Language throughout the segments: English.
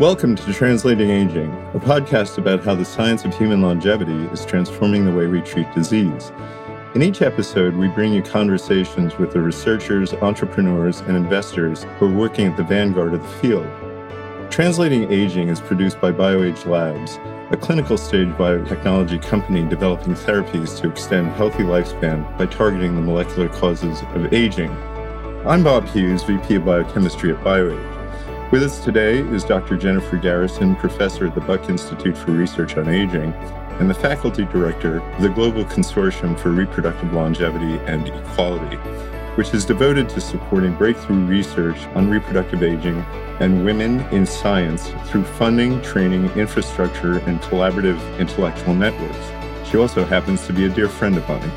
Welcome to Translating Aging, a podcast about how the science of human longevity is transforming the way we treat disease. In each episode, we bring you conversations with the researchers, entrepreneurs, and investors who are working at the vanguard of the field. Translating Aging is produced by BioAge Labs, a clinical stage biotechnology company developing therapies to extend healthy lifespan by targeting the molecular causes of aging. I'm Bob Hughes, VP of Biochemistry at BioAge. With us today is Dr. Jennifer Garrison, professor at the Buck Institute for Research on Aging and the faculty director of the Global Consortium for Reproductive Longevity and Equality, which is devoted to supporting breakthrough research on reproductive aging and women in science through funding, training, infrastructure, and collaborative intellectual networks. She also happens to be a dear friend of mine.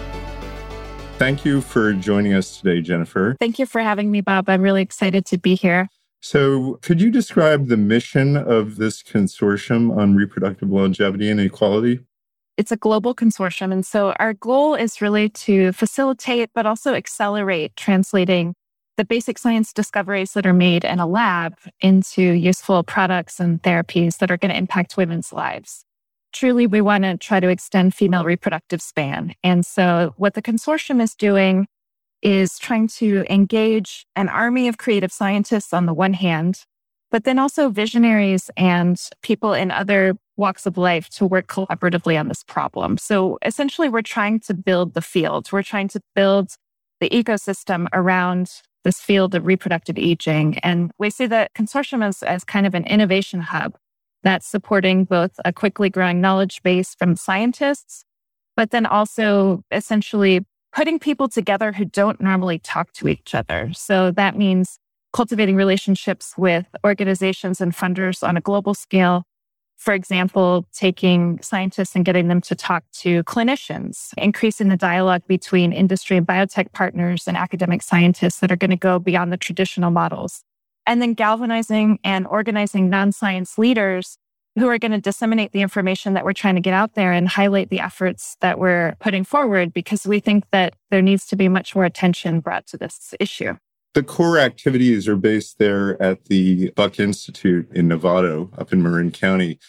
Thank you for joining us today, Jennifer. Thank you for having me, Bob. I'm really excited to be here. So, could you describe the mission of this consortium on reproductive longevity and equality? It's a global consortium. And so, our goal is really to facilitate, but also accelerate translating the basic science discoveries that are made in a lab into useful products and therapies that are going to impact women's lives. Truly, we want to try to extend female reproductive span. And so, what the consortium is doing is trying to engage an army of creative scientists on the one hand, but then also visionaries and people in other walks of life to work collaboratively on this problem. So essentially, we're trying to build the field. We're trying to build the ecosystem around this field of reproductive aging. And we see the consortium as, as kind of an innovation hub that's supporting both a quickly growing knowledge base from scientists, but then also essentially putting people together who don't normally talk to each other. So that means cultivating relationships with organizations and funders on a global scale. For example, taking scientists and getting them to talk to clinicians, increasing the dialogue between industry and biotech partners and academic scientists that are going to go beyond the traditional models. And then galvanizing and organizing non science leaders who are going to disseminate the information that we're trying to get out there and highlight the efforts that we're putting forward because we think that there needs to be much more attention brought to this issue. The core activities are based there at the Buck Institute in Novato, up in Marin County.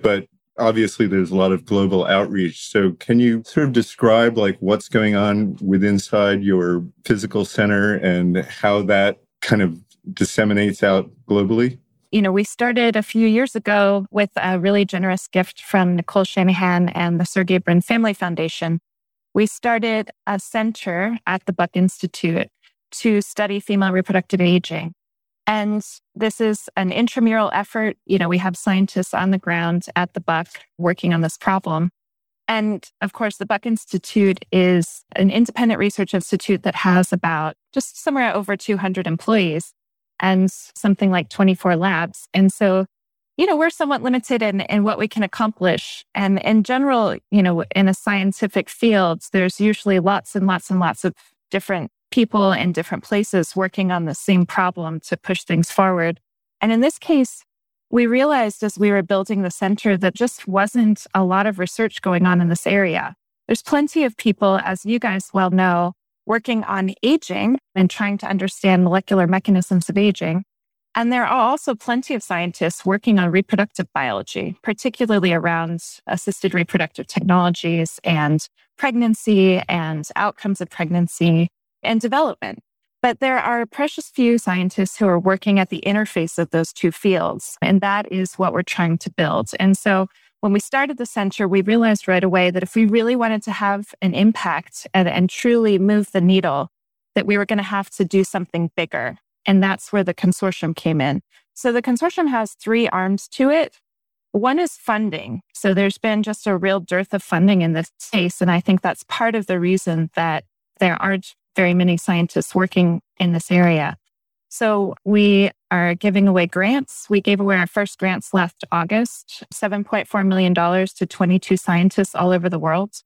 But obviously there's a lot of global outreach. So can you sort of describe like what's going on with inside your physical center and how that kind of disseminates out globally? You know, we started a few years ago with a really generous gift from Nicole Shanahan and the Sergey Brin Family Foundation. We started a center at the Buck Institute to study female reproductive aging. And this is an intramural effort. You know, we have scientists on the ground at the Buck working on this problem. And of course, the Buck Institute is an independent research institute that has about just somewhere over 200 employees and something like 24 labs. And so, you know, we're somewhat limited in, in what we can accomplish. And in general, you know, in a scientific field, there's usually lots and lots and lots of different people in different places working on the same problem to push things forward. And in this case, we realized as we were building the center that just wasn't a lot of research going on in this area. There's plenty of people, as you guys well know, working on aging and trying to understand molecular mechanisms of aging. And there are also plenty of scientists working on reproductive biology, particularly around assisted reproductive technologies and pregnancy and outcomes of pregnancy and development. But there are precious few scientists who are working at the interface of those two fields. And that is what we're trying to build. And so when we started the center, we realized right away that if we really wanted to have an impact and, and truly move the needle, that we were going to have to do something bigger. And that's where the consortium came in. So the consortium has three arms to it. One is funding. So there's been just a real dearth of funding in this space. And I think that's part of the reason that there aren't very many scientists working in this area. So we are giving away grants. We gave away our first grants last August, $7.4 million to 22 scientists all over the world.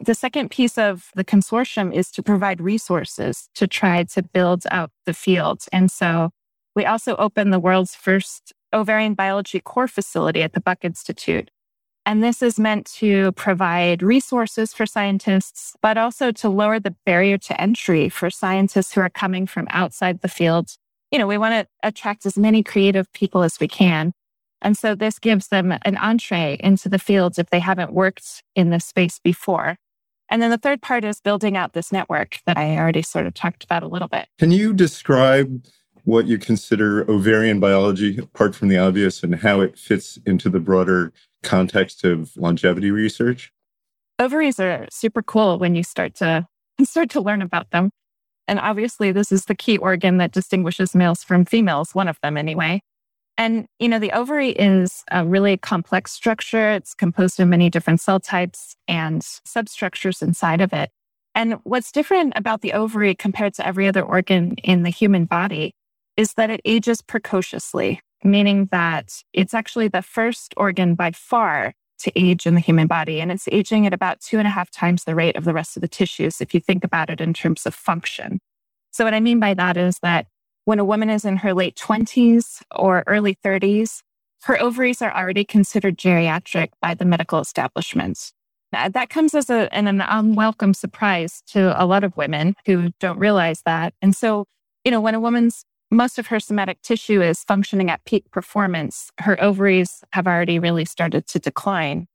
The second piece of the consortium is to provide resources to try to build out the field. And so we also opened the world's first ovarian biology core facility at the Buck Institute. And this is meant to provide resources for scientists, but also to lower the barrier to entry for scientists who are coming from outside the field. You know, we want to attract as many creative people as we can. And so this gives them an entree into the fields if they haven't worked in this space before. And then the third part is building out this network that I already sort of talked about a little bit. Can you describe what you consider ovarian biology, apart from the obvious, and how it fits into the broader context of longevity research? Ovaries are super cool when you start to start to learn about them. And obviously, this is the key organ that distinguishes males from females, one of them anyway. And, you know, the ovary is a really complex structure. It's composed of many different cell types and substructures inside of it. And what's different about the ovary compared to every other organ in the human body is that it ages precociously, meaning that it's actually the first organ by far to age in the human body. And it's aging at about two and a half times the rate of the rest of the tissues, if you think about it in terms of function. So, what I mean by that is that when a woman is in her late 20s or early 30s, her ovaries are already considered geriatric by the medical establishments. That comes as a, an unwelcome surprise to a lot of women who don't realize that. And so, you know, when a woman's most of her somatic tissue is functioning at peak performance, her ovaries have already really started to decline.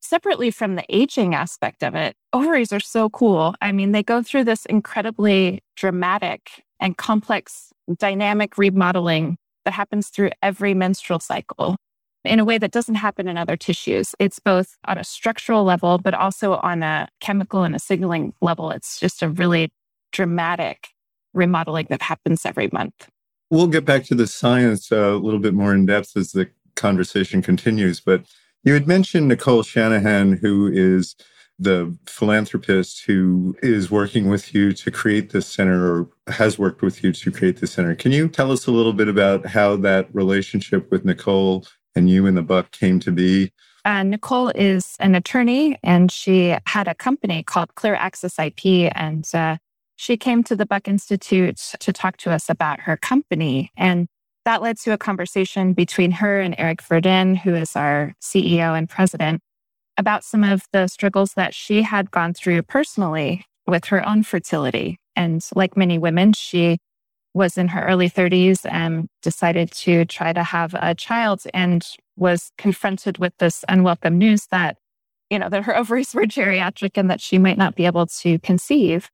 Separately from the aging aspect of it, ovaries are so cool. I mean, they go through this incredibly dramatic and complex dynamic remodeling that happens through every menstrual cycle in a way that doesn't happen in other tissues. It's both on a structural level, but also on a chemical and a signaling level. It's just a really dramatic remodeling that happens every month. We'll get back to the science uh, a little bit more in depth as the conversation continues. But you had mentioned Nicole Shanahan, who is the philanthropist who is working with you to create this center or has worked with you to create the center. Can you tell us a little bit about how that relationship with Nicole and you and the Buck came to be? Uh, Nicole is an attorney and she had a company called Clear Access IP. And uh, she came to the Buck Institute to talk to us about her company. And that led to a conversation between her and Eric Verdin, who is our CEO and president, about some of the struggles that she had gone through personally with her own fertility. And like many women, she was in her early 30s and decided to try to have a child and was confronted with this unwelcome news that, you know, that her ovaries were geriatric and that she might not be able to conceive.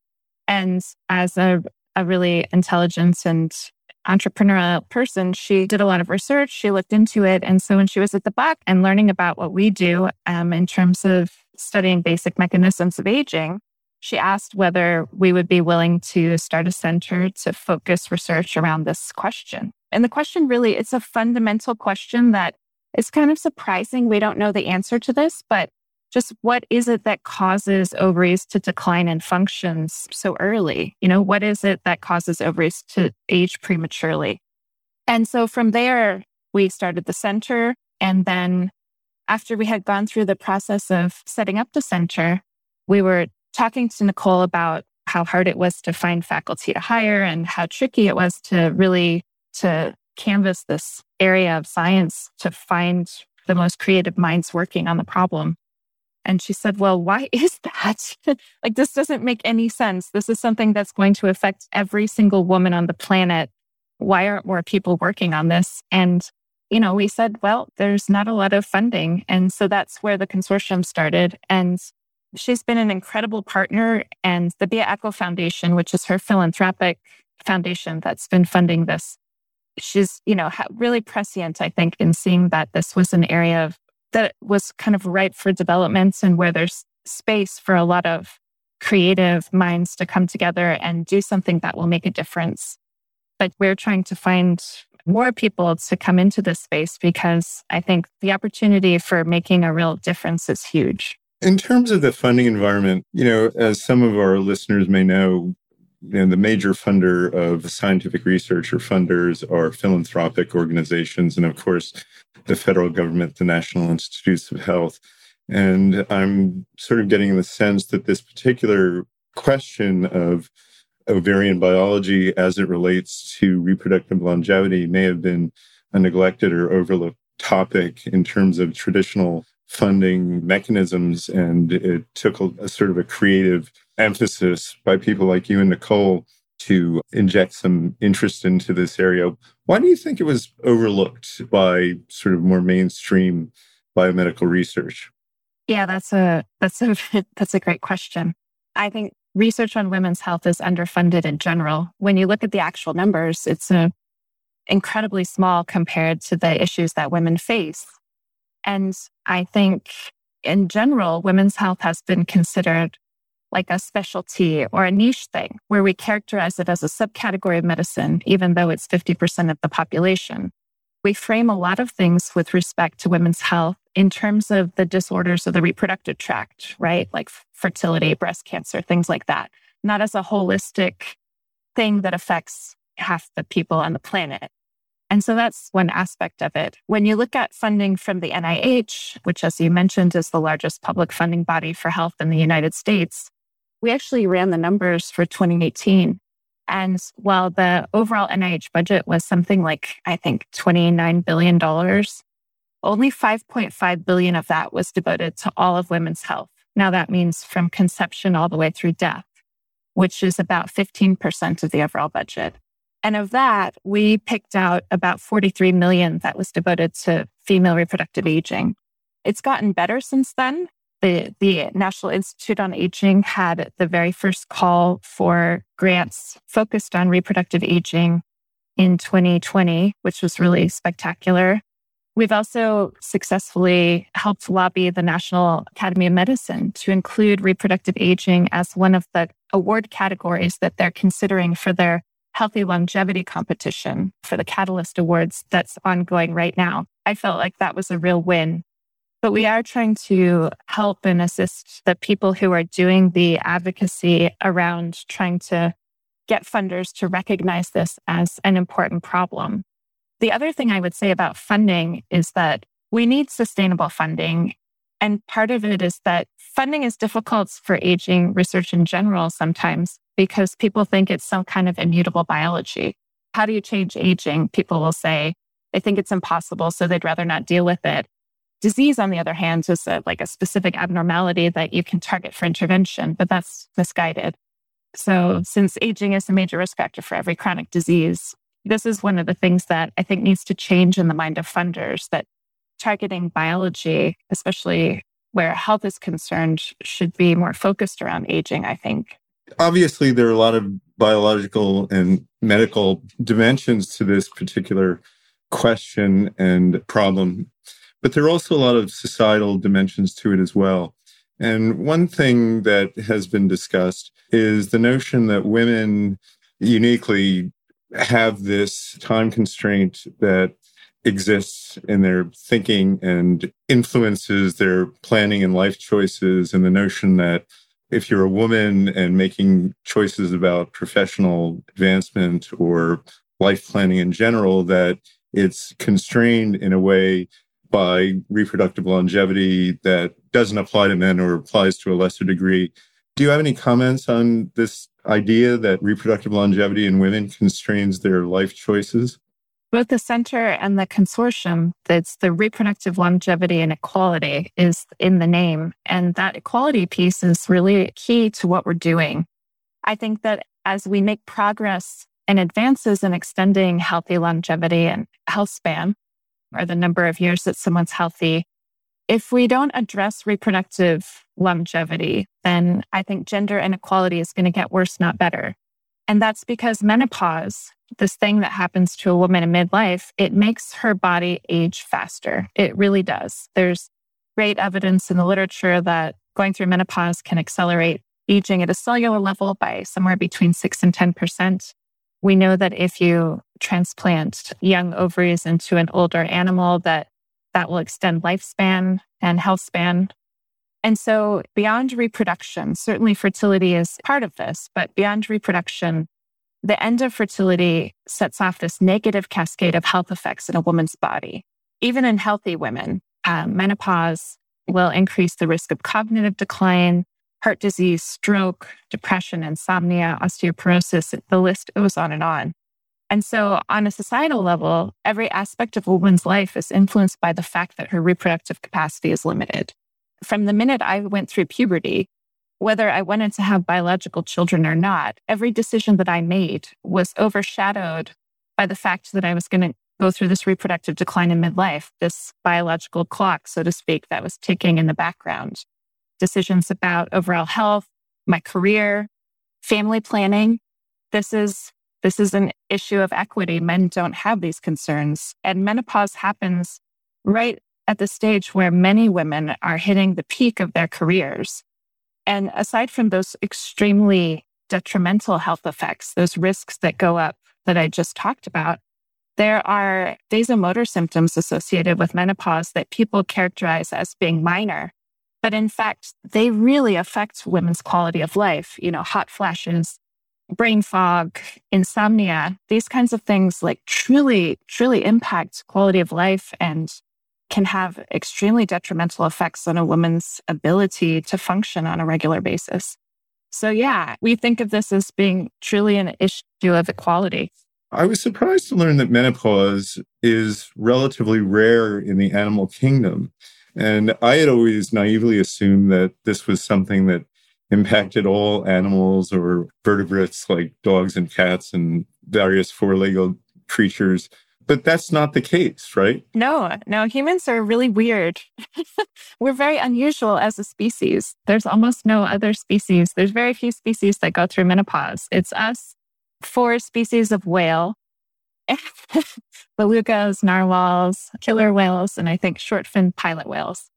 And as a, a really intelligent and entrepreneurial person, she did a lot of research. She looked into it. And so when she was at the Buck and learning about what we do um, in terms of studying basic mechanisms of aging, she asked whether we would be willing to start a center to focus research around this question. And the question really, it's a fundamental question that is kind of surprising. We don't know the answer to this, but just what is it that causes ovaries to decline in functions so early? You know, what is it that causes ovaries to age prematurely? And so from there, we started the center. And then after we had gone through the process of setting up the center, we were talking to Nicole about how hard it was to find faculty to hire and how tricky it was to really to canvas this area of science to find the most creative minds working on the problem. And she said, Well, why is that? like, this doesn't make any sense. This is something that's going to affect every single woman on the planet. Why aren't more people working on this? And, you know, we said, Well, there's not a lot of funding. And so that's where the consortium started. And she's been an incredible partner. And the Bia Echo Foundation, which is her philanthropic foundation that's been funding this, she's, you know, really prescient, I think, in seeing that this was an area of that was kind of ripe for developments and where there's space for a lot of creative minds to come together and do something that will make a difference. But we're trying to find more people to come into this space because I think the opportunity for making a real difference is huge. In terms of the funding environment, you know, as some of our listeners may know, you know, the major funder of scientific research or funders are philanthropic organizations. And of course, the federal government, the National Institutes of Health. And I'm sort of getting the sense that this particular question of ovarian biology as it relates to reproductive longevity may have been a neglected or overlooked topic in terms of traditional funding mechanisms. And it took a, a sort of a creative emphasis by people like you and Nicole to inject some interest into this area. Why do you think it was overlooked by sort of more mainstream biomedical research? Yeah, that's a that's a that's a great question. I think research on women's health is underfunded in general. When you look at the actual numbers, it's a incredibly small compared to the issues that women face. And I think in general, women's health has been considered like a specialty or a niche thing where we characterize it as a subcategory of medicine, even though it's 50% of the population. We frame a lot of things with respect to women's health in terms of the disorders of the reproductive tract, right? Like fertility, breast cancer, things like that, not as a holistic thing that affects half the people on the planet. And so that's one aspect of it. When you look at funding from the NIH, which, as you mentioned, is the largest public funding body for health in the United States, we actually ran the numbers for 2018. And while the overall NIH budget was something like, I think, $29 billion, only 5.5 billion of that was devoted to all of women's health. Now that means from conception all the way through death, which is about 15% of the overall budget. And of that, we picked out about 43 million that was devoted to female reproductive aging. It's gotten better since then the, the National Institute on Aging had the very first call for grants focused on reproductive aging in 2020, which was really spectacular. We've also successfully helped lobby the National Academy of Medicine to include reproductive aging as one of the award categories that they're considering for their healthy longevity competition for the Catalyst Awards that's ongoing right now. I felt like that was a real win but we are trying to help and assist the people who are doing the advocacy around trying to get funders to recognize this as an important problem. The other thing I would say about funding is that we need sustainable funding. And part of it is that funding is difficult for aging research in general sometimes because people think it's some kind of immutable biology. How do you change aging? People will say they think it's impossible, so they'd rather not deal with it. Disease, on the other hand, is a, like a specific abnormality that you can target for intervention, but that's misguided. So, since aging is a major risk factor for every chronic disease, this is one of the things that I think needs to change in the mind of funders that targeting biology, especially where health is concerned, should be more focused around aging, I think. Obviously, there are a lot of biological and medical dimensions to this particular question and problem. But there are also a lot of societal dimensions to it as well. And one thing that has been discussed is the notion that women uniquely have this time constraint that exists in their thinking and influences their planning and life choices. And the notion that if you're a woman and making choices about professional advancement or life planning in general, that it's constrained in a way by reproductive longevity that doesn't apply to men or applies to a lesser degree. Do you have any comments on this idea that reproductive longevity in women constrains their life choices? Both the center and the consortium, that's the reproductive longevity and equality is in the name. And that equality piece is really key to what we're doing. I think that as we make progress and advances in extending healthy longevity and health span, or the number of years that someone's healthy. If we don't address reproductive longevity, then I think gender inequality is going to get worse, not better. And that's because menopause, this thing that happens to a woman in midlife, it makes her body age faster. It really does. There's great evidence in the literature that going through menopause can accelerate aging at a cellular level by somewhere between 6 and 10%. We know that if you transplant young ovaries into an older animal, that that will extend lifespan and health span. And so beyond reproduction, certainly fertility is part of this, but beyond reproduction, the end of fertility sets off this negative cascade of health effects in a woman's body. Even in healthy women, um, menopause will increase the risk of cognitive decline, heart disease, stroke, depression, insomnia, osteoporosis. The list goes on and on. And so, on a societal level, every aspect of a woman's life is influenced by the fact that her reproductive capacity is limited. From the minute I went through puberty, whether I wanted to have biological children or not, every decision that I made was overshadowed by the fact that I was going to go through this reproductive decline in midlife, this biological clock, so to speak, that was ticking in the background. Decisions about overall health, my career, family planning. This is this is an issue of equity. Men don't have these concerns. And menopause happens right at the stage where many women are hitting the peak of their careers. And aside from those extremely detrimental health effects, those risks that go up that I just talked about, there are vasomotor symptoms associated with menopause that people characterize as being minor. But in fact, they really affect women's quality of life. You know, hot flashes, brain fog, insomnia, these kinds of things like truly, truly impact quality of life and can have extremely detrimental effects on a woman's ability to function on a regular basis. So, yeah, we think of this as being truly an issue of equality. I was surprised to learn that menopause is relatively rare in the animal kingdom. And I had always naively assumed that this was something that impacted mm-hmm. all animals or vertebrates like dogs and cats and various four legged creatures but that's not the case, right? No, no, humans are really weird. We're very unusual as a species. There's almost no other species. There's very few species that go through menopause. It's us, four species of whale, belugas, narwhals, killer whales, and I think short fin pilot whales,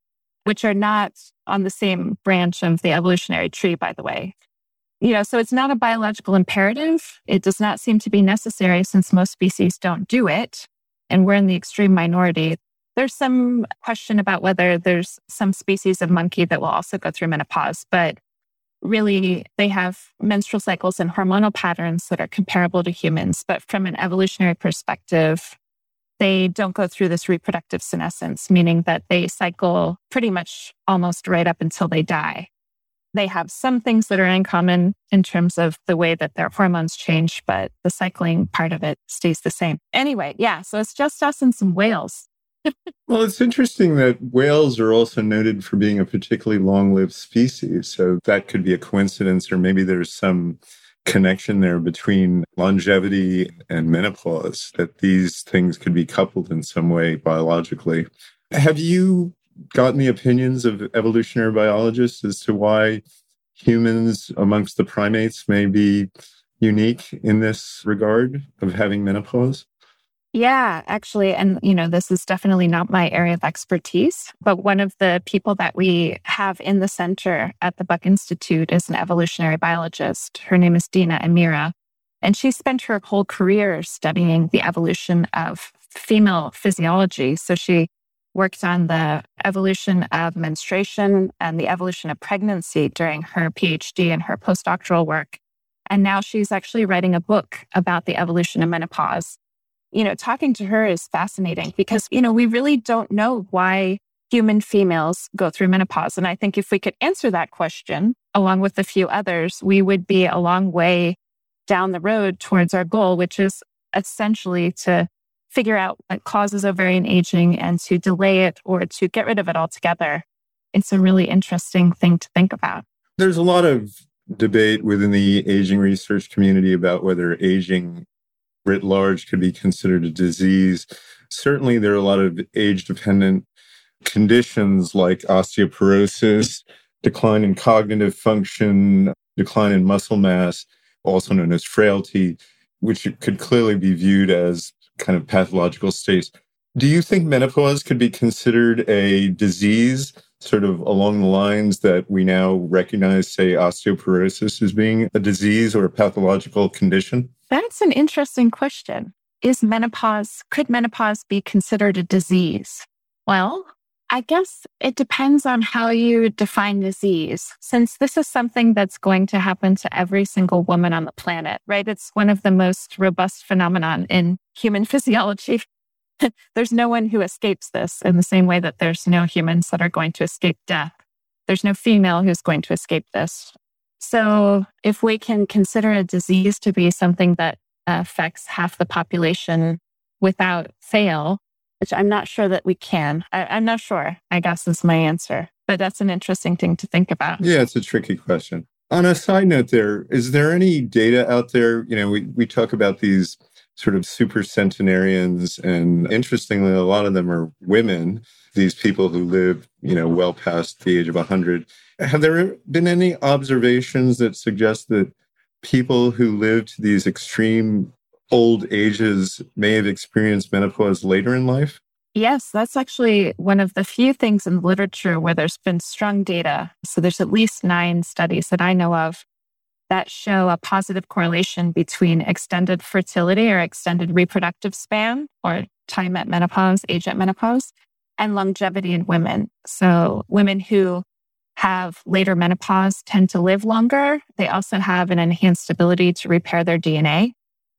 which are not on the same branch of the evolutionary tree, by the way. You know, so it's not a biological imperative. It does not seem to be necessary since most species don't do it. And we're in the extreme minority. There's some question about whether there's some species of monkey that will also go through menopause, but really they have menstrual cycles and hormonal patterns that are comparable to humans. But from an evolutionary perspective, they don't go through this reproductive senescence, meaning that they cycle pretty much almost right up until they die. They have some things that are in common in terms of the way that their hormones change, but the cycling part of it stays the same. Anyway, yeah, so it's just us and some whales. well, it's interesting that whales are also noted for being a particularly long lived species. So that could be a coincidence, or maybe there's some connection there between longevity and menopause, that these things could be coupled in some way biologically. Have you gotten the opinions of evolutionary biologists as to why humans amongst the primates may be unique in this regard of having menopause? Yeah, actually. And, you know, this is definitely not my area of expertise, but one of the people that we have in the center at the Buck Institute is an evolutionary biologist. Her name is Deena Emera. And she spent her whole career studying the evolution of female physiology. So she worked on the evolution of menstruation and the evolution of pregnancy during her PhD and her postdoctoral work. And now she's actually writing a book about the evolution of menopause. You know, talking to her is fascinating because, you know, we really don't know why human females go through menopause. And I think if we could answer that question, along with a few others, we would be a long way down the road towards our goal, which is essentially to figure out what causes ovarian aging and to delay it or to get rid of it altogether. It's a really interesting thing to think about. There's a lot of debate within the aging research community about whether aging writ large could be considered a disease. Certainly, there are a lot of age dependent conditions like osteoporosis, decline in cognitive function, decline in muscle mass, also known as frailty, which could clearly be viewed as kind of pathological states. Do you think menopause could be considered a disease, sort of along the lines that we now recognize, say, osteoporosis as being a disease or a pathological condition? That's an interesting question. Is menopause, could menopause be considered a disease? Well, I guess it depends on how you define disease. Since this is something that's going to happen to every single woman on the planet, right? It's one of the most robust phenomenon in human physiology. there's no one who escapes this in the same way that there's no humans that are going to escape death. There's no female who's going to escape this. So if we can consider a disease to be something that affects half the population without fail, which I'm not sure that we can. I, am not sure, I guess is my answer. But that's an interesting thing to think about. Yeah, it's a tricky question. On a side note, there is there any data out there? You know, we, we talk about these sort of super centenarians, and interestingly, a lot of them are women. These people who live, you know, well past the age of 100. Have there been any observations that suggest that people who live to these extreme old ages may have experienced menopause later in life? Yes, that's actually one of the few things in the literature where there's been strong data. So there's at least nine studies that I know of that show a positive correlation between extended fertility or extended reproductive span or time at menopause, age at menopause, and longevity in women. So women who have later menopause tend to live longer. They also have an enhanced ability to repair their DNA.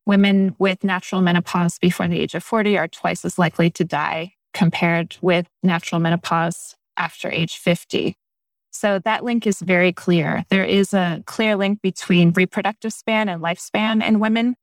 Women with natural menopause before the age of 40 are twice as likely to die compared with natural menopause after age 50. So that link is very clear. There is a clear link between reproductive span and lifespan in women.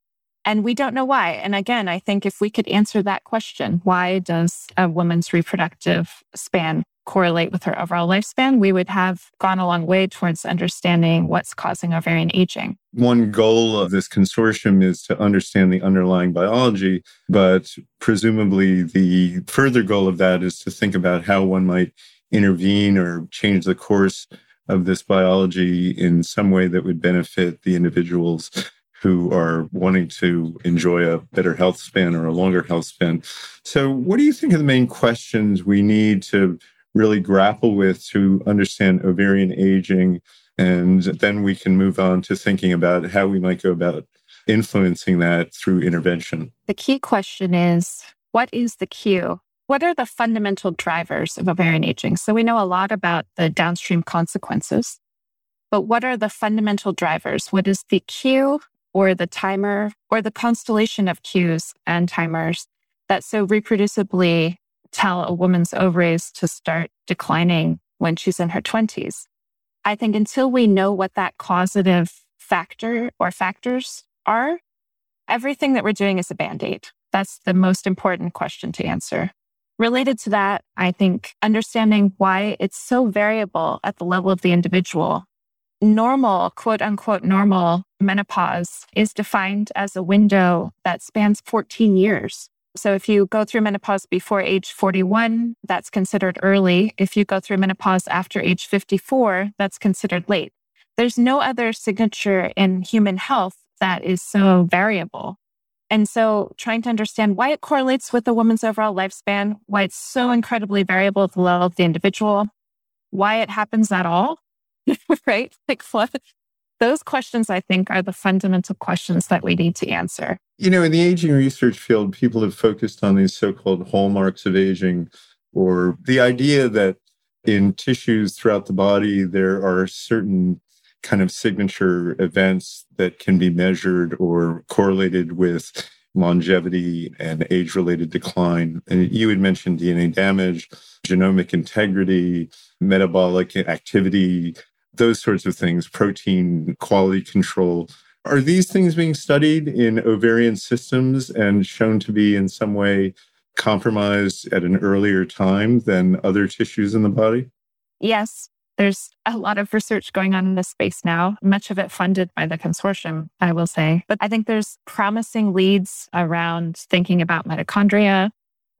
And we don't know why. And again, I think if we could answer that question, why does a woman's reproductive span correlate with her overall lifespan, we would have gone a long way towards understanding what's causing ovarian aging. One goal of this consortium is to understand the underlying biology, but presumably the further goal of that is to think about how one might intervene or change the course of this biology in some way that would benefit the individuals who are wanting to enjoy a better health span or a longer health span. So, what do you think are the main questions we need to really grapple with to understand ovarian aging. And then we can move on to thinking about how we might go about influencing that through intervention. The key question is what is the cue? What are the fundamental drivers of ovarian aging? So we know a lot about the downstream consequences, but what are the fundamental drivers? What is the cue or the timer or the constellation of cues and timers that so reproducibly tell a woman's ovaries to start declining when she's in her 20s. I think until we know what that causative factor or factors are, everything that we're doing is a band aid. That's the most important question to answer. Related to that, I think understanding why it's so variable at the level of the individual. Normal, quote unquote, normal menopause is defined as a window that spans 14 years. So if you go through menopause before age 41, that's considered early. If you go through menopause after age 54, that's considered late. There's no other signature in human health that is so variable. And so trying to understand why it correlates with a woman's overall lifespan, why it's so incredibly variable at the level of the individual, why it happens at all, right? Like what, those questions, I think, are the fundamental questions that we need to answer. You know, in the aging research field, people have focused on these so called hallmarks of aging, or the idea that in tissues throughout the body, there are certain kind of signature events that can be measured or correlated with longevity and age related decline. And you had mentioned DNA damage, genomic integrity, metabolic activity, those sorts of things, protein quality control. Are these things being studied in ovarian systems and shown to be in some way compromised at an earlier time than other tissues in the body? Yes. There's a lot of research going on in this space now, much of it funded by the consortium, I will say. But I think there's promising leads around thinking about mitochondria.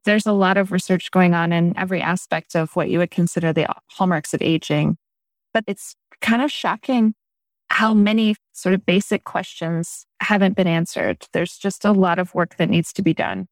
There's a lot of research going on in every aspect of what you would consider the hallmarks of aging. But it's kind of shocking how many sort of basic questions haven't been answered. There's just a lot of work that needs to be done.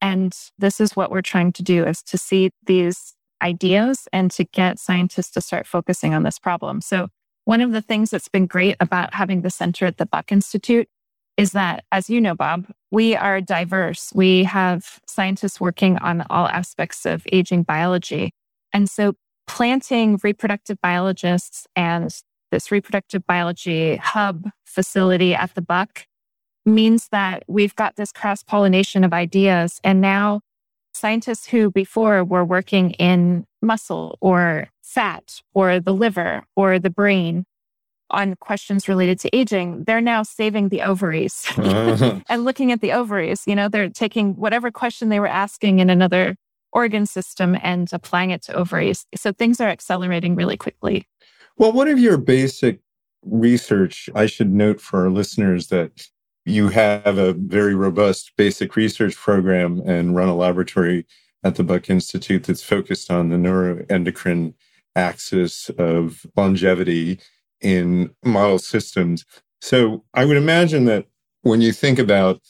And this is what we're trying to do is to see these ideas and to get scientists to start focusing on this problem. So one of the things that's been great about having the center at the Buck Institute is that, as you know, Bob, we are diverse. We have scientists working on all aspects of aging biology. And so planting reproductive biologists and this reproductive biology hub facility at the Buck means that we've got this cross pollination of ideas. And now scientists who before were working in muscle or fat or the liver or the brain on questions related to aging, they're now saving the ovaries uh-huh. and looking at the ovaries. You know, they're taking whatever question they were asking in another organ system and applying it to ovaries. So things are accelerating really quickly. Well, one of your basic research, I should note for our listeners that you have a very robust basic research program and run a laboratory at the Buck Institute that's focused on the neuroendocrine axis of longevity in model systems. So I would imagine that when you think about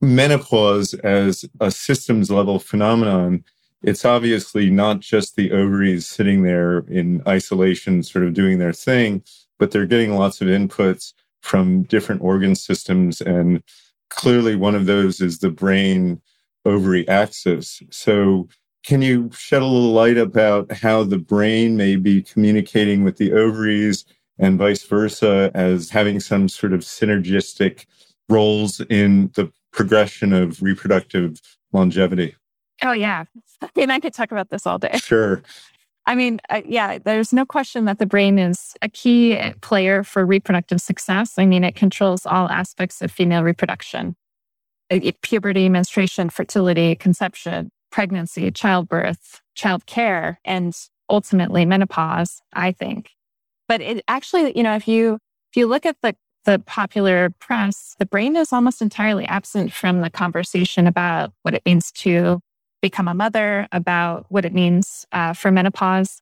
menopause as a systems level phenomenon, it's obviously not just the ovaries sitting there in isolation, sort of doing their thing, but they're getting lots of inputs from different organ systems. And clearly, one of those is the brain ovary axis. So, can you shed a little light about how the brain may be communicating with the ovaries and vice versa as having some sort of synergistic roles in the progression of reproductive longevity? Oh, yeah. I mean, I could talk about this all day. Sure. I mean, uh, yeah, there's no question that the brain is a key player for reproductive success. I mean, it controls all aspects of female reproduction uh, puberty, menstruation, fertility, conception, pregnancy, childbirth, child care, and ultimately menopause, I think. But it actually, you know, if you if you look at the the popular press, the brain is almost entirely absent from the conversation about what it means to become a mother, about what it means uh, for menopause.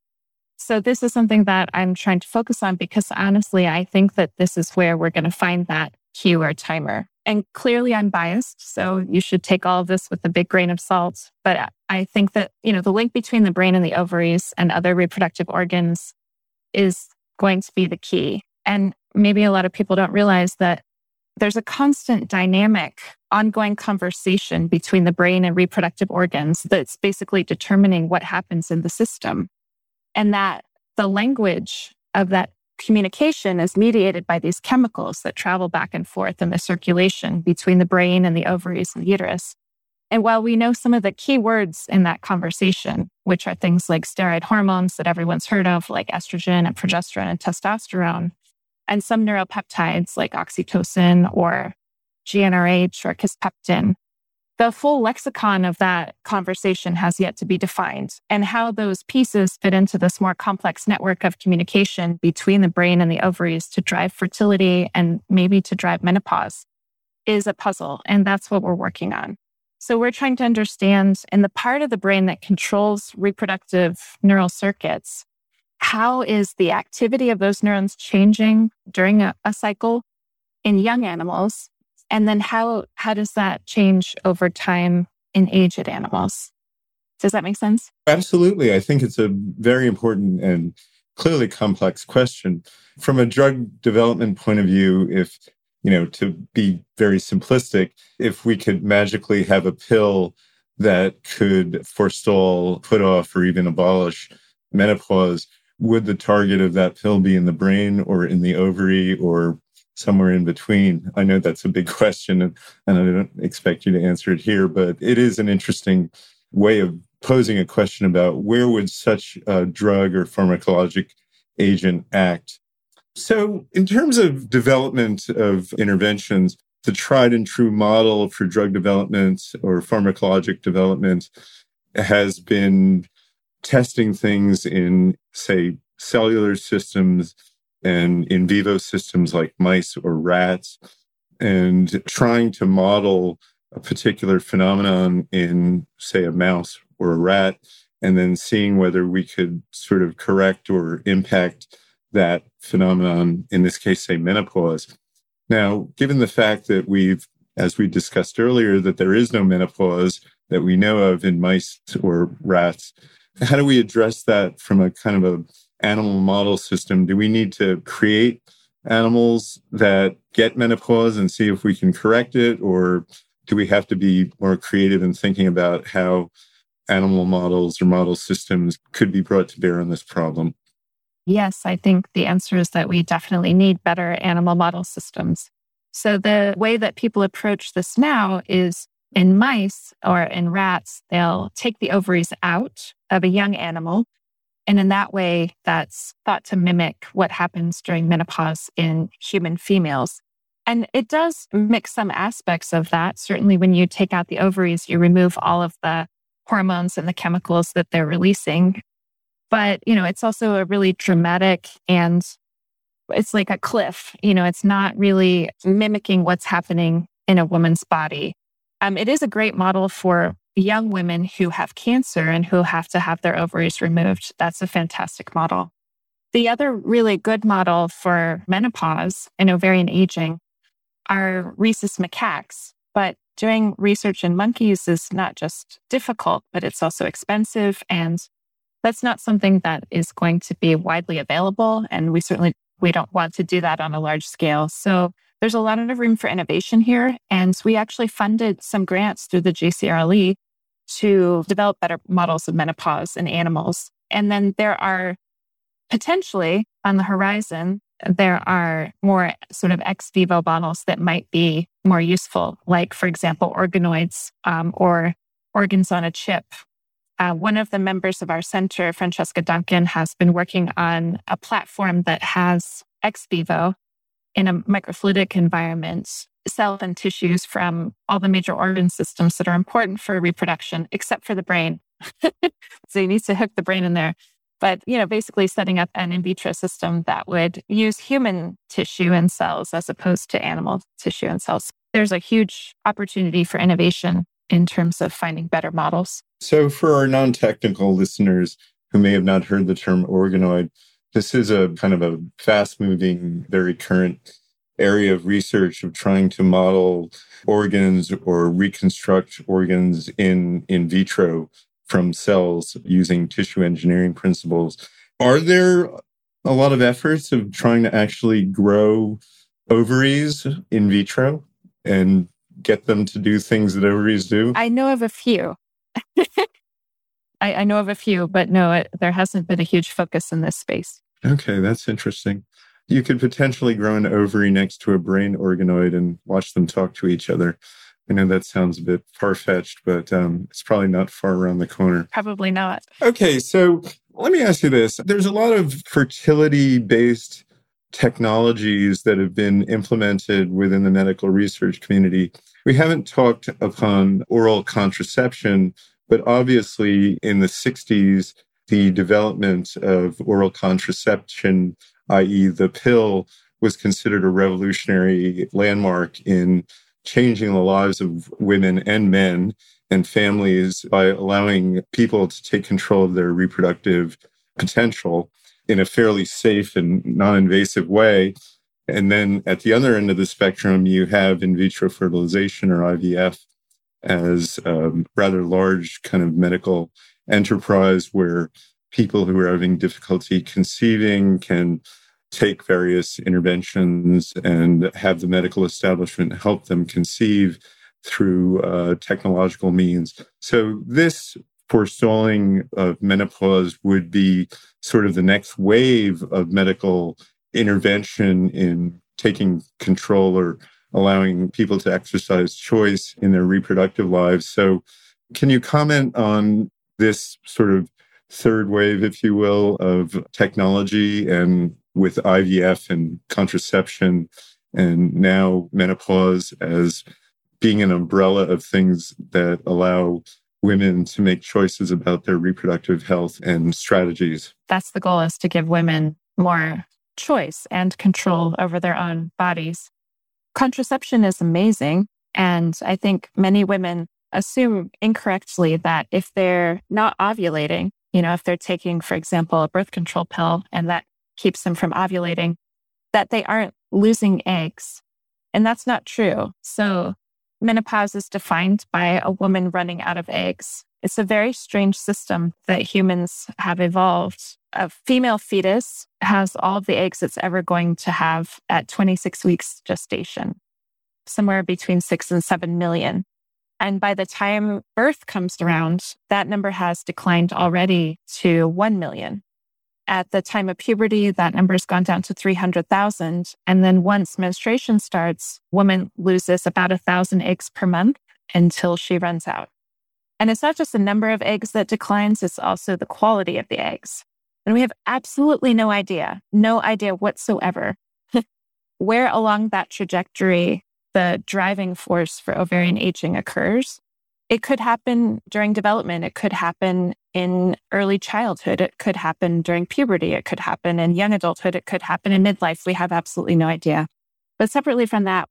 So, this is something that I'm trying to focus on because honestly, I think that this is where we're going to find that cue or timer. And clearly, I'm biased. So, you should take all of this with a big grain of salt. But I think that, you know, the link between the brain and the ovaries and other reproductive organs is going to be the key. And maybe a lot of people don't realize that there's a constant dynamic, ongoing conversation between the brain and reproductive organs that's basically determining what happens in the system. And that the language of that communication is mediated by these chemicals that travel back and forth in the circulation between the brain and the ovaries and the uterus. And while we know some of the key words in that conversation, which are things like steroid hormones that everyone's heard of, like estrogen and progesterone and testosterone, and some neuropeptides like oxytocin or GnRH or kisspeptin. The full lexicon of that conversation has yet to be defined, and how those pieces fit into this more complex network of communication between the brain and the ovaries to drive fertility and maybe to drive menopause is a puzzle. And that's what we're working on. So we're trying to understand in the part of the brain that controls reproductive neural circuits, how is the activity of those neurons changing during a, a cycle in young animals? And then how, how does that change over time in aged animals? Does that make sense? Absolutely. I think it's a very important and clearly complex question. From a drug development point of view, if, you know, to be very simplistic, if we could magically have a pill that could forestall, put off, or even abolish menopause, would the target of that pill be in the brain or in the ovary or somewhere in between? I know that's a big question and, I don't expect you to answer it here, but it is an interesting way of posing a question about where would such a drug or pharmacologic agent act. So, in terms of development of interventions, the tried and true model for drug development or pharmacologic development has been testing things in, say, cellular systems and in vivo systems like mice or rats, and trying to model a particular phenomenon in, say, a mouse or a rat, and then seeing whether we could sort of correct or impact that phenomenon, in this case, say, menopause. Now, given the fact that we've, as we discussed earlier, that there is no menopause that we know of in mice or rats, how do we address that from a kind of a animal model system? Do we need to create animals that get menopause and see if we can correct it? Or do we have to be more creative in thinking about how animal models or model systems could be brought to bear on this problem? Yes, I think the answer is that we definitely need better animal model systems. So, the way that people approach this now is in mice or in rats, they'll take the ovaries out of a young animal. And in that way, that's thought to mimic what happens during menopause in human females. And it does mix some aspects of that. Certainly, when you take out the ovaries, you remove all of the hormones and the chemicals that they're releasing. But, you know, it's also a really dramatic and it's like a cliff. You know, it's not really mimicking what's happening in a woman's body. Um, it is a great model for young women who have cancer and who have to have their ovaries removed. That's a fantastic model. The other really good model for menopause and ovarian aging are rhesus macaques. But doing research in monkeys is not just difficult, but it's also expensive. And that's not something that is going to be widely available. And we certainly we don't want to do that on a large scale. So there's a lot of room for innovation here. And we actually funded some grants through the GCRLE to develop better models of menopause in animals. And then there are potentially on the horizon, there are more sort of ex vivo models that might be more useful, like, for example, organoids um, or organs on a chip. Uh, one of the members of our center, Francesca Duncan, has been working on a platform that has ex vivo in a microfluidic environment cell and tissues from all the major organ systems that are important for reproduction, except for the brain. so you need to hook the brain in there. But, you know, basically setting up an in vitro system that would use human tissue and cells as opposed to animal tissue and cells. There's a huge opportunity for innovation in terms of finding better models. So, for our non technical listeners who may have not heard the term organoid, this is a kind of a fast moving, very current area of research of trying to model organs or reconstruct organs in in vitro from cells using tissue engineering principles. Are there a lot of efforts of trying to actually grow ovaries in vitro and get them to do things that ovaries do? I know of a few. I, I, know of a few, but no, it, there hasn't been a huge focus in this space. Okay, that's interesting. You could potentially grow an ovary next to a brain organoid and watch them talk to each other. I know that sounds a bit far fetched, but um, it's probably not far around the corner. Probably not. Okay, so let me ask you this. There's a lot of fertility based technologies that have been implemented within the medical research community. We haven't talked upon oral contraception, but obviously in the 60s, the development of oral contraception, i.e., the pill, was considered a revolutionary landmark in changing the lives of women and men and families by allowing people to take control of their reproductive potential in a fairly safe and non invasive way. And then at the other end of the spectrum, you have in vitro fertilization or IVF as a rather large kind of medical enterprise where people who are having difficulty conceiving can take various interventions and have the medical establishment help them conceive through uh, technological means. So, this forestalling of menopause would be sort of the next wave of medical intervention in taking control or allowing people to exercise choice in their reproductive lives. So, can you comment on this sort of third wave, if you will, of technology and with IVF and contraception and now menopause as being an umbrella of things that allow women to make choices about their reproductive health and strategies. That's the goal is to give women more choice and control over their own bodies. Contraception is amazing. And I think many women assume incorrectly that if they're not ovulating, you know, if they're taking, for example, a birth control pill and that keeps them from ovulating, that they aren't losing eggs. And that's not true. So menopause is defined by a woman running out of eggs. It's a very strange system that humans have evolved. A female fetus has all of the eggs it's ever going to have at 26 weeks gestation, somewhere between six and seven million. And by the time birth comes around, that number has declined already to 1 million. At the time of puberty, that number has gone down to 300,000. And then once menstruation starts, woman loses about a thousand eggs per month until she runs out. And it's not just the number of eggs that declines, it's also the quality of the eggs. And we have absolutely no idea, no idea whatsoever where along that trajectory the driving force for ovarian aging occurs. It could happen during development. It could happen in early childhood. It could happen during puberty. It could happen in young adulthood. It could happen in midlife. We have absolutely no idea. But separately from that,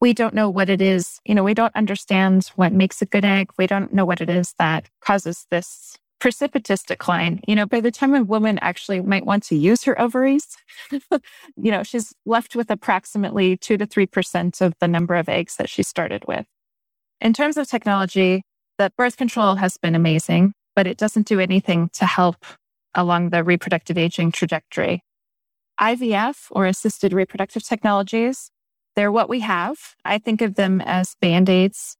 we don't know what it is. You know, we don't understand what makes a good egg. We don't know what it is that causes this precipitous decline. You know, by the time a woman actually might want to use her ovaries, you know, she's left with approximately two to 3% of the number of eggs that she started with. In terms of technology, the birth control has been amazing, but it doesn't do anything to help along the reproductive aging trajectory. IVF or assisted reproductive technologies, they're what we have. I think of them as band aids.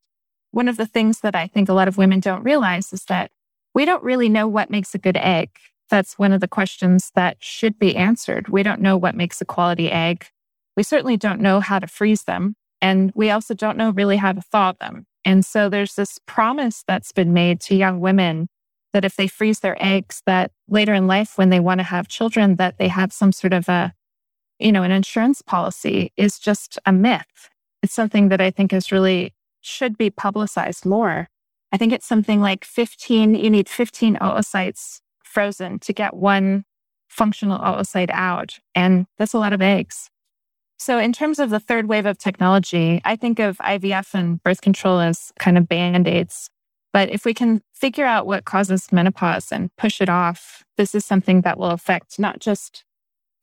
One of the things that I think a lot of women don't realize is that we don't really know what makes a good egg. That's one of the questions that should be answered. We don't know what makes a quality egg. We certainly don't know how to freeze them. And we also don't know really how to thaw them. And so there's this promise that's been made to young women that if they freeze their eggs, that later in life, when they want to have children, that they have some sort of a, you know, an insurance policy is just a myth. It's something that I think is really should be publicized more. I think it's something like 15, you need 15 oocytes frozen to get one functional oocyte out. And that's a lot of eggs. So, in terms of the third wave of technology, I think of IVF and birth control as kind of band aids. But if we can figure out what causes menopause and push it off, this is something that will affect not just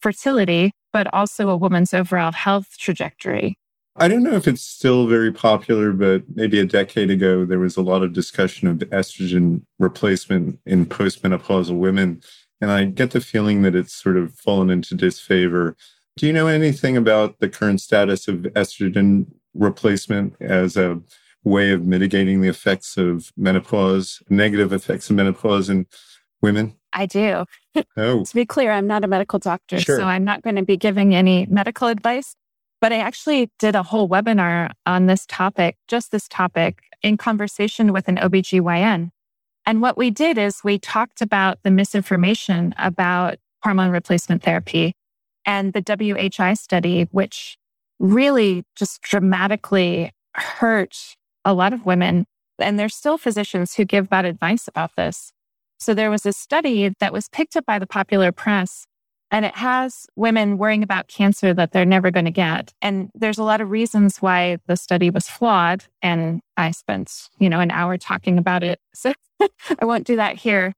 fertility, but also a woman's overall health trajectory. I don't know if it's still very popular, but maybe a decade ago, there was a lot of discussion of estrogen replacement in postmenopausal women. And I get the feeling that it's sort of fallen into disfavor. Do you know anything about the current status of estrogen replacement as a way of mitigating the effects of menopause, negative effects of menopause in women? I do. Oh. to be clear, I'm not a medical doctor, sure. so I'm not going to be giving any medical advice. But I actually did a whole webinar on this topic, just this topic, in conversation with an OBGYN. And what we did is we talked about the misinformation about hormone replacement therapy and the WHI study, which really just dramatically hurt a lot of women. And there's still physicians who give bad advice about this. So there was a study that was picked up by the popular press and it has women worrying about cancer that they're never going to get. And there's a lot of reasons why the study was flawed. And I spent, you know, an hour talking about it. So I won't do that here.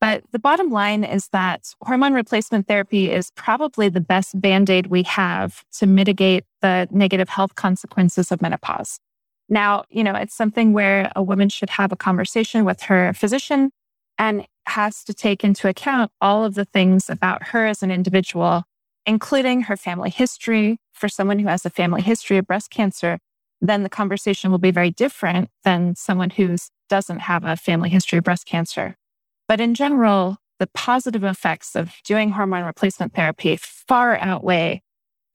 But the bottom line is that hormone replacement therapy is probably the best band aid we have to mitigate the negative health consequences of menopause. Now, you know, it's something where a woman should have a conversation with her physician and has to take into account all of the things about her as an individual, including her family history. For someone who has a family history of breast cancer, then the conversation will be very different than someone who doesn't have a family history of breast cancer. But in general, the positive effects of doing hormone replacement therapy far outweigh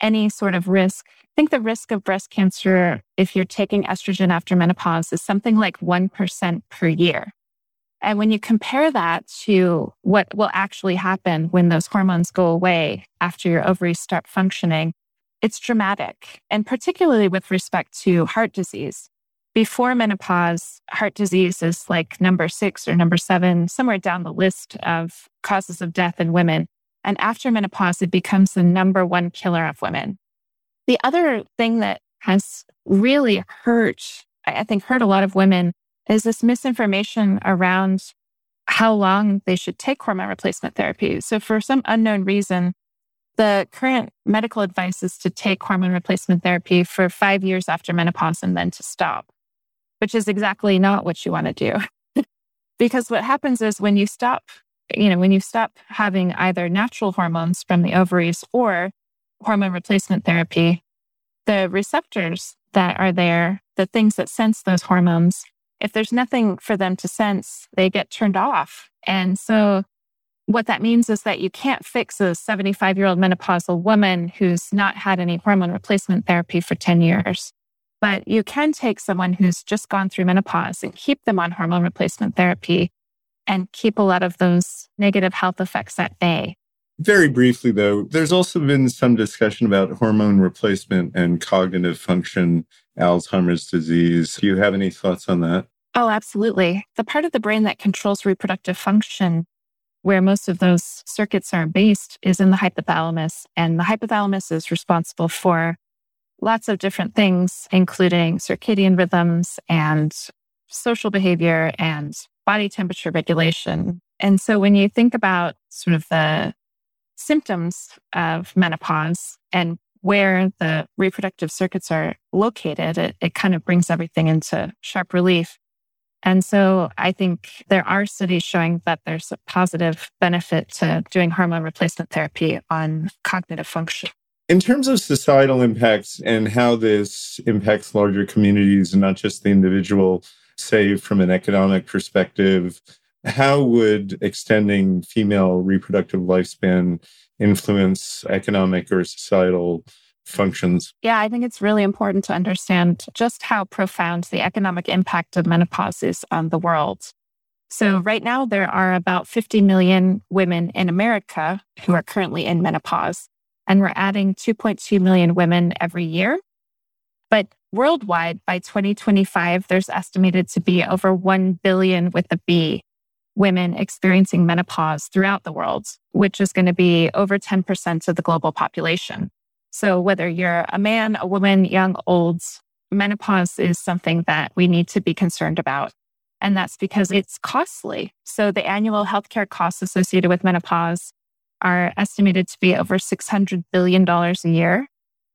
any sort of risk. I think the risk of breast cancer, if you're taking estrogen after menopause, is something like 1% per year. And when you compare that to what will actually happen when those hormones go away after your ovaries start functioning, it's dramatic. And particularly with respect to heart disease. Before menopause, heart disease is like number six or number seven, somewhere down the list of causes of death in women. And after menopause, it becomes the number one killer of women. The other thing that has really hurt, I think, hurt a lot of women is this misinformation around how long they should take hormone replacement therapy. So, for some unknown reason, the current medical advice is to take hormone replacement therapy for five years after menopause and then to stop which is exactly not what you want to do. because what happens is when you stop, you know, when you stop having either natural hormones from the ovaries or hormone replacement therapy, the receptors that are there, the things that sense those hormones, if there's nothing for them to sense, they get turned off. And so what that means is that you can't fix a 75 year old menopausal woman who's not had any hormone replacement therapy for 10 years. But you can take someone who's just gone through menopause and keep them on hormone replacement therapy and keep a lot of those negative health effects at bay. Very briefly, though, there's also been some discussion about hormone replacement and cognitive function, Alzheimer's disease. Do you have any thoughts on that? Oh, absolutely. The part of the brain that controls reproductive function, where most of those circuits are based, is in the hypothalamus. And the hypothalamus is responsible for lots of different things, including circadian rhythms and social behavior and body temperature regulation. And so when you think about sort of the symptoms of menopause and where the reproductive circuits are located, it, it kind of brings everything into sharp relief. And so I think there are studies showing that there's a positive benefit to doing hormone replacement therapy on cognitive function. In terms of societal impacts and how this impacts larger communities and not just the individual, say from an economic perspective, how would extending female reproductive lifespan influence economic or societal functions? Yeah, I think it's really important to understand just how profound the economic impact of menopause is on the world. So, right now, there are about 50 million women in America who are currently in menopause and we're adding 2.2 million women every year. But worldwide, by 2025, there's estimated to be over 1 billion with a B women experiencing menopause throughout the world, which is going to be over 10% of the global population. So whether you're a man, a woman, young, old, menopause is something that we need to be concerned about. And that's because it's costly. So the annual healthcare costs associated with menopause are estimated to be over $600 billion a year.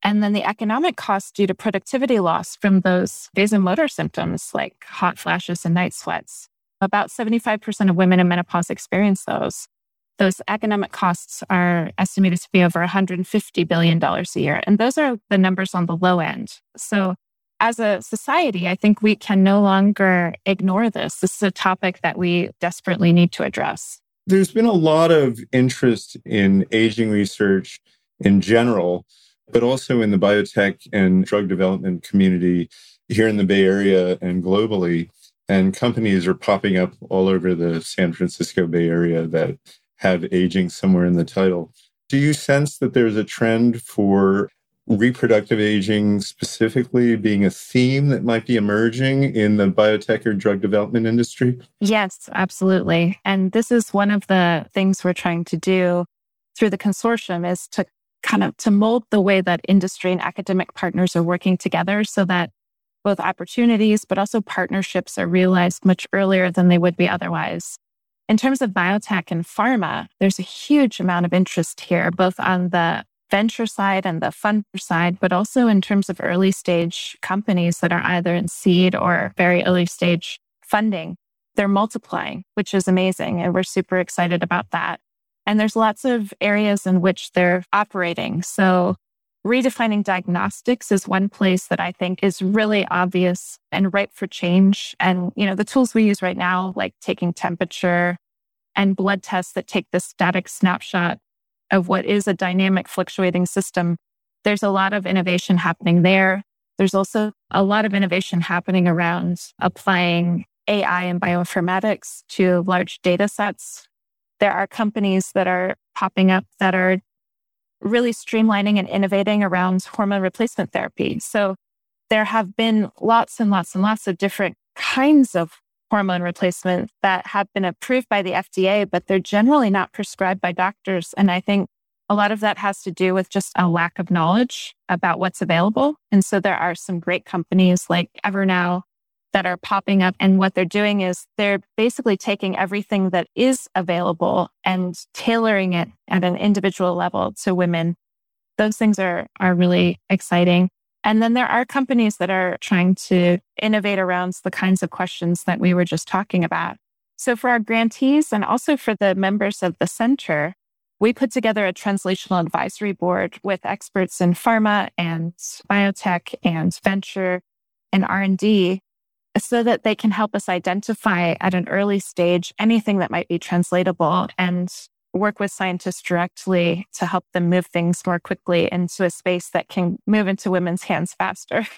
And then the economic costs due to productivity loss from those vasomotor symptoms like hot flashes and night sweats. About 75% of women in menopause experience those. Those economic costs are estimated to be over $150 billion a year. And those are the numbers on the low end. So as a society, I think we can no longer ignore this. This is a topic that we desperately need to address. There's been a lot of interest in aging research in general, but also in the biotech and drug development community here in the Bay Area and globally. And companies are popping up all over the San Francisco Bay Area that have aging somewhere in the title. Do you sense that there's a trend for reproductive aging specifically being a theme that might be emerging in the biotech or drug development industry? Yes, absolutely. And this is one of the things we're trying to do through the consortium is to kind of to mold the way that industry and academic partners are working together so that both opportunities but also partnerships are realized much earlier than they would be otherwise. In terms of biotech and pharma, there's a huge amount of interest here, both on the venture side and the funder side, but also in terms of early stage companies that are either in seed or very early stage funding. They're multiplying, which is amazing. And we're super excited about that. And there's lots of areas in which they're operating. So redefining diagnostics is one place that I think is really obvious and ripe for change. And, you know, the tools we use right now, like taking temperature and blood tests that take the static snapshot of what is a dynamic fluctuating system, there's a lot of innovation happening there. There's also a lot of innovation happening around applying AI and bioinformatics to large data sets. There are companies that are popping up that are really streamlining and innovating around hormone replacement therapy. So there have been lots and lots and lots of different kinds of hormone replacement that have been approved by the FDA, but they're generally not prescribed by doctors. And I think a lot of that has to do with just a lack of knowledge about what's available. And so there are some great companies like Evernow that are popping up. And what they're doing is they're basically taking everything that is available and tailoring it at an individual level to women. Those things are, are really exciting. And then there are companies that are trying to innovate around the kinds of questions that we were just talking about. So for our grantees and also for the members of the center, we put together a translational advisory board with experts in pharma and biotech and venture and R&D so that they can help us identify at an early stage anything that might be translatable and work with scientists directly to help them move things more quickly into a space that can move into women's hands faster.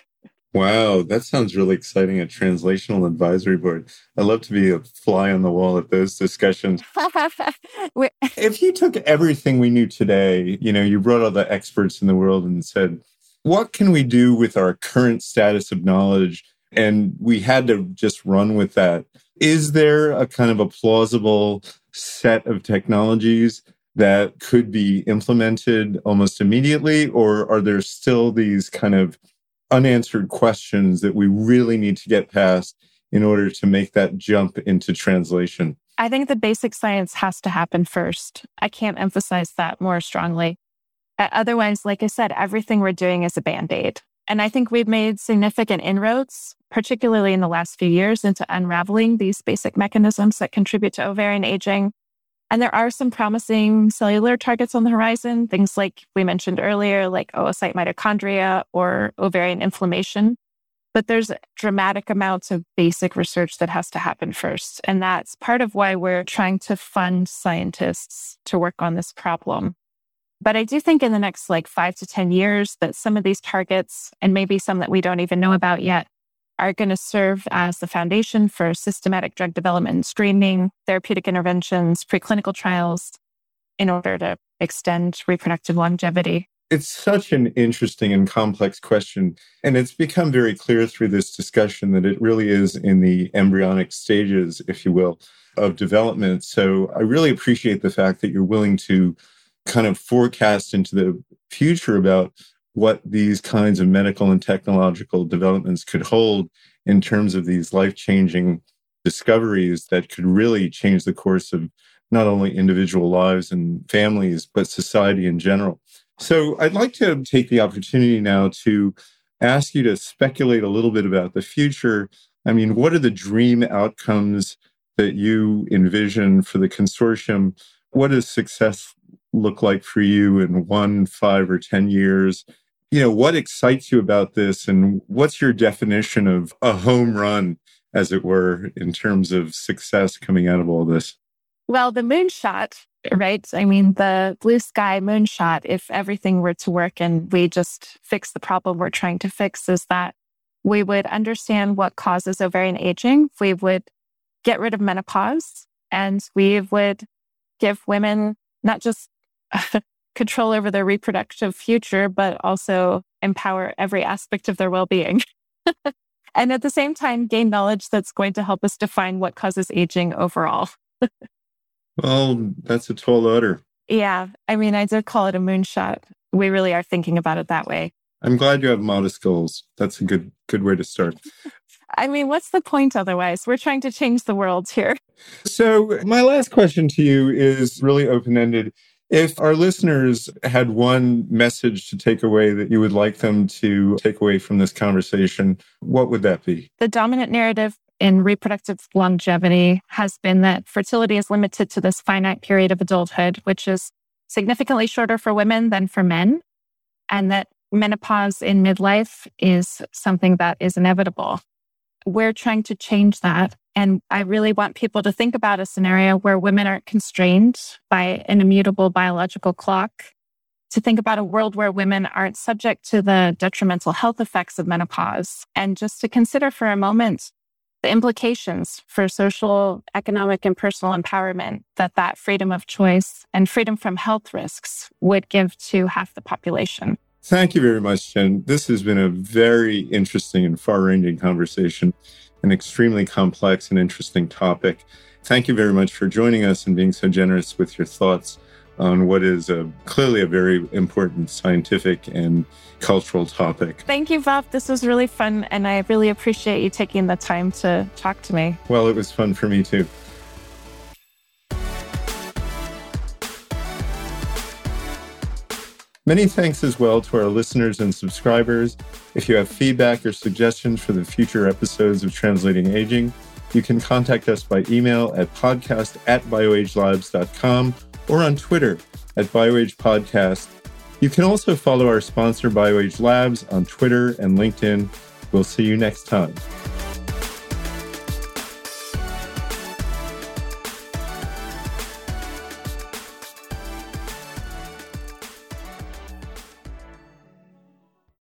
Wow, that sounds really exciting. A translational advisory board. I'd love to be a fly on the wall at those discussions. if you took everything we knew today, you know, you brought all the experts in the world and said, what can we do with our current status of knowledge And we had to just run with that. Is there a kind of a plausible set of technologies that could be implemented almost immediately? Or are there still these kind of unanswered questions that we really need to get past in order to make that jump into translation? I think the basic science has to happen first. I can't emphasize that more strongly. Otherwise, like I said, everything we're doing is a band aid. And I think we've made significant inroads, particularly in the last few years, into unraveling these basic mechanisms that contribute to ovarian aging. And there are some promising cellular targets on the horizon, things like we mentioned earlier, like oocyte mitochondria or ovarian inflammation. But there's dramatic amounts of basic research that has to happen first. And that's part of why we're trying to fund scientists to work on this problem. But I do think in the next like five to 10 years that some of these targets, and maybe some that we don't even know about yet, are going to serve as the foundation for systematic drug development screening, therapeutic interventions, preclinical trials in order to extend reproductive longevity. It's such an interesting and complex question. And it's become very clear through this discussion that it really is in the embryonic stages, if you will, of development. So I really appreciate the fact that you're willing to kind of forecast into the future about what these kinds of medical and technological developments could hold in terms of these life changing discoveries that could really change the course of not only individual lives and families, but society in general. So I'd like to take the opportunity now to ask you to speculate a little bit about the future. I mean, what are the dream outcomes that you envision for the consortium? What does success look like for you in one, five, or 10 years? You know, what excites you about this? And what's your definition of a home run, as it were, in terms of success coming out of all this? Well, the moonshot, right? I mean, the blue sky moonshot, if everything were to work and we just fix the problem we're trying to fix, is that we would understand what causes ovarian aging. We would get rid of menopause and we would give women not just control over their reproductive future, but also empower every aspect of their well being. and at the same time, gain knowledge that's going to help us define what causes aging overall. well, that's a tall order. Yeah. I mean, I did call it a moonshot. We really are thinking about it that way. I'm glad you have modest goals. That's a good good way to start. I mean, what's the point otherwise? We're trying to change the world here. So, my last question to you is really open ended. If our listeners had one message to take away that you would like them to take away from this conversation, what would that be? The dominant narrative in reproductive longevity has been that fertility is limited to this finite period of adulthood, which is significantly shorter for women than for men, and that menopause in midlife is something that is inevitable. We're trying to change that and I really want people to think about a scenario where women aren't constrained by an immutable biological clock, to think about a world where women aren't subject to the detrimental health effects of menopause, and just to consider for a moment the implications for social, economic, and personal empowerment that that freedom of choice and freedom from health risks would give to half the population. Thank you very much, Jen. This has been a very interesting and far ranging conversation an extremely complex and interesting topic. Thank you very much for joining us and being so generous with your thoughts on what is a, clearly a very important scientific and cultural topic. Thank you, Bob. This was really fun, and I really appreciate you taking the time to talk to me. Well, it was fun for me too. Many thanks as well to our listeners and subscribers. If you have feedback or suggestions for the future episodes of Translating Aging, you can contact us by email at podcast at bioagelabs.com or on Twitter at bioagepodcast. You can also follow our sponsor, BioAge Labs, on Twitter and LinkedIn. We'll see you next time.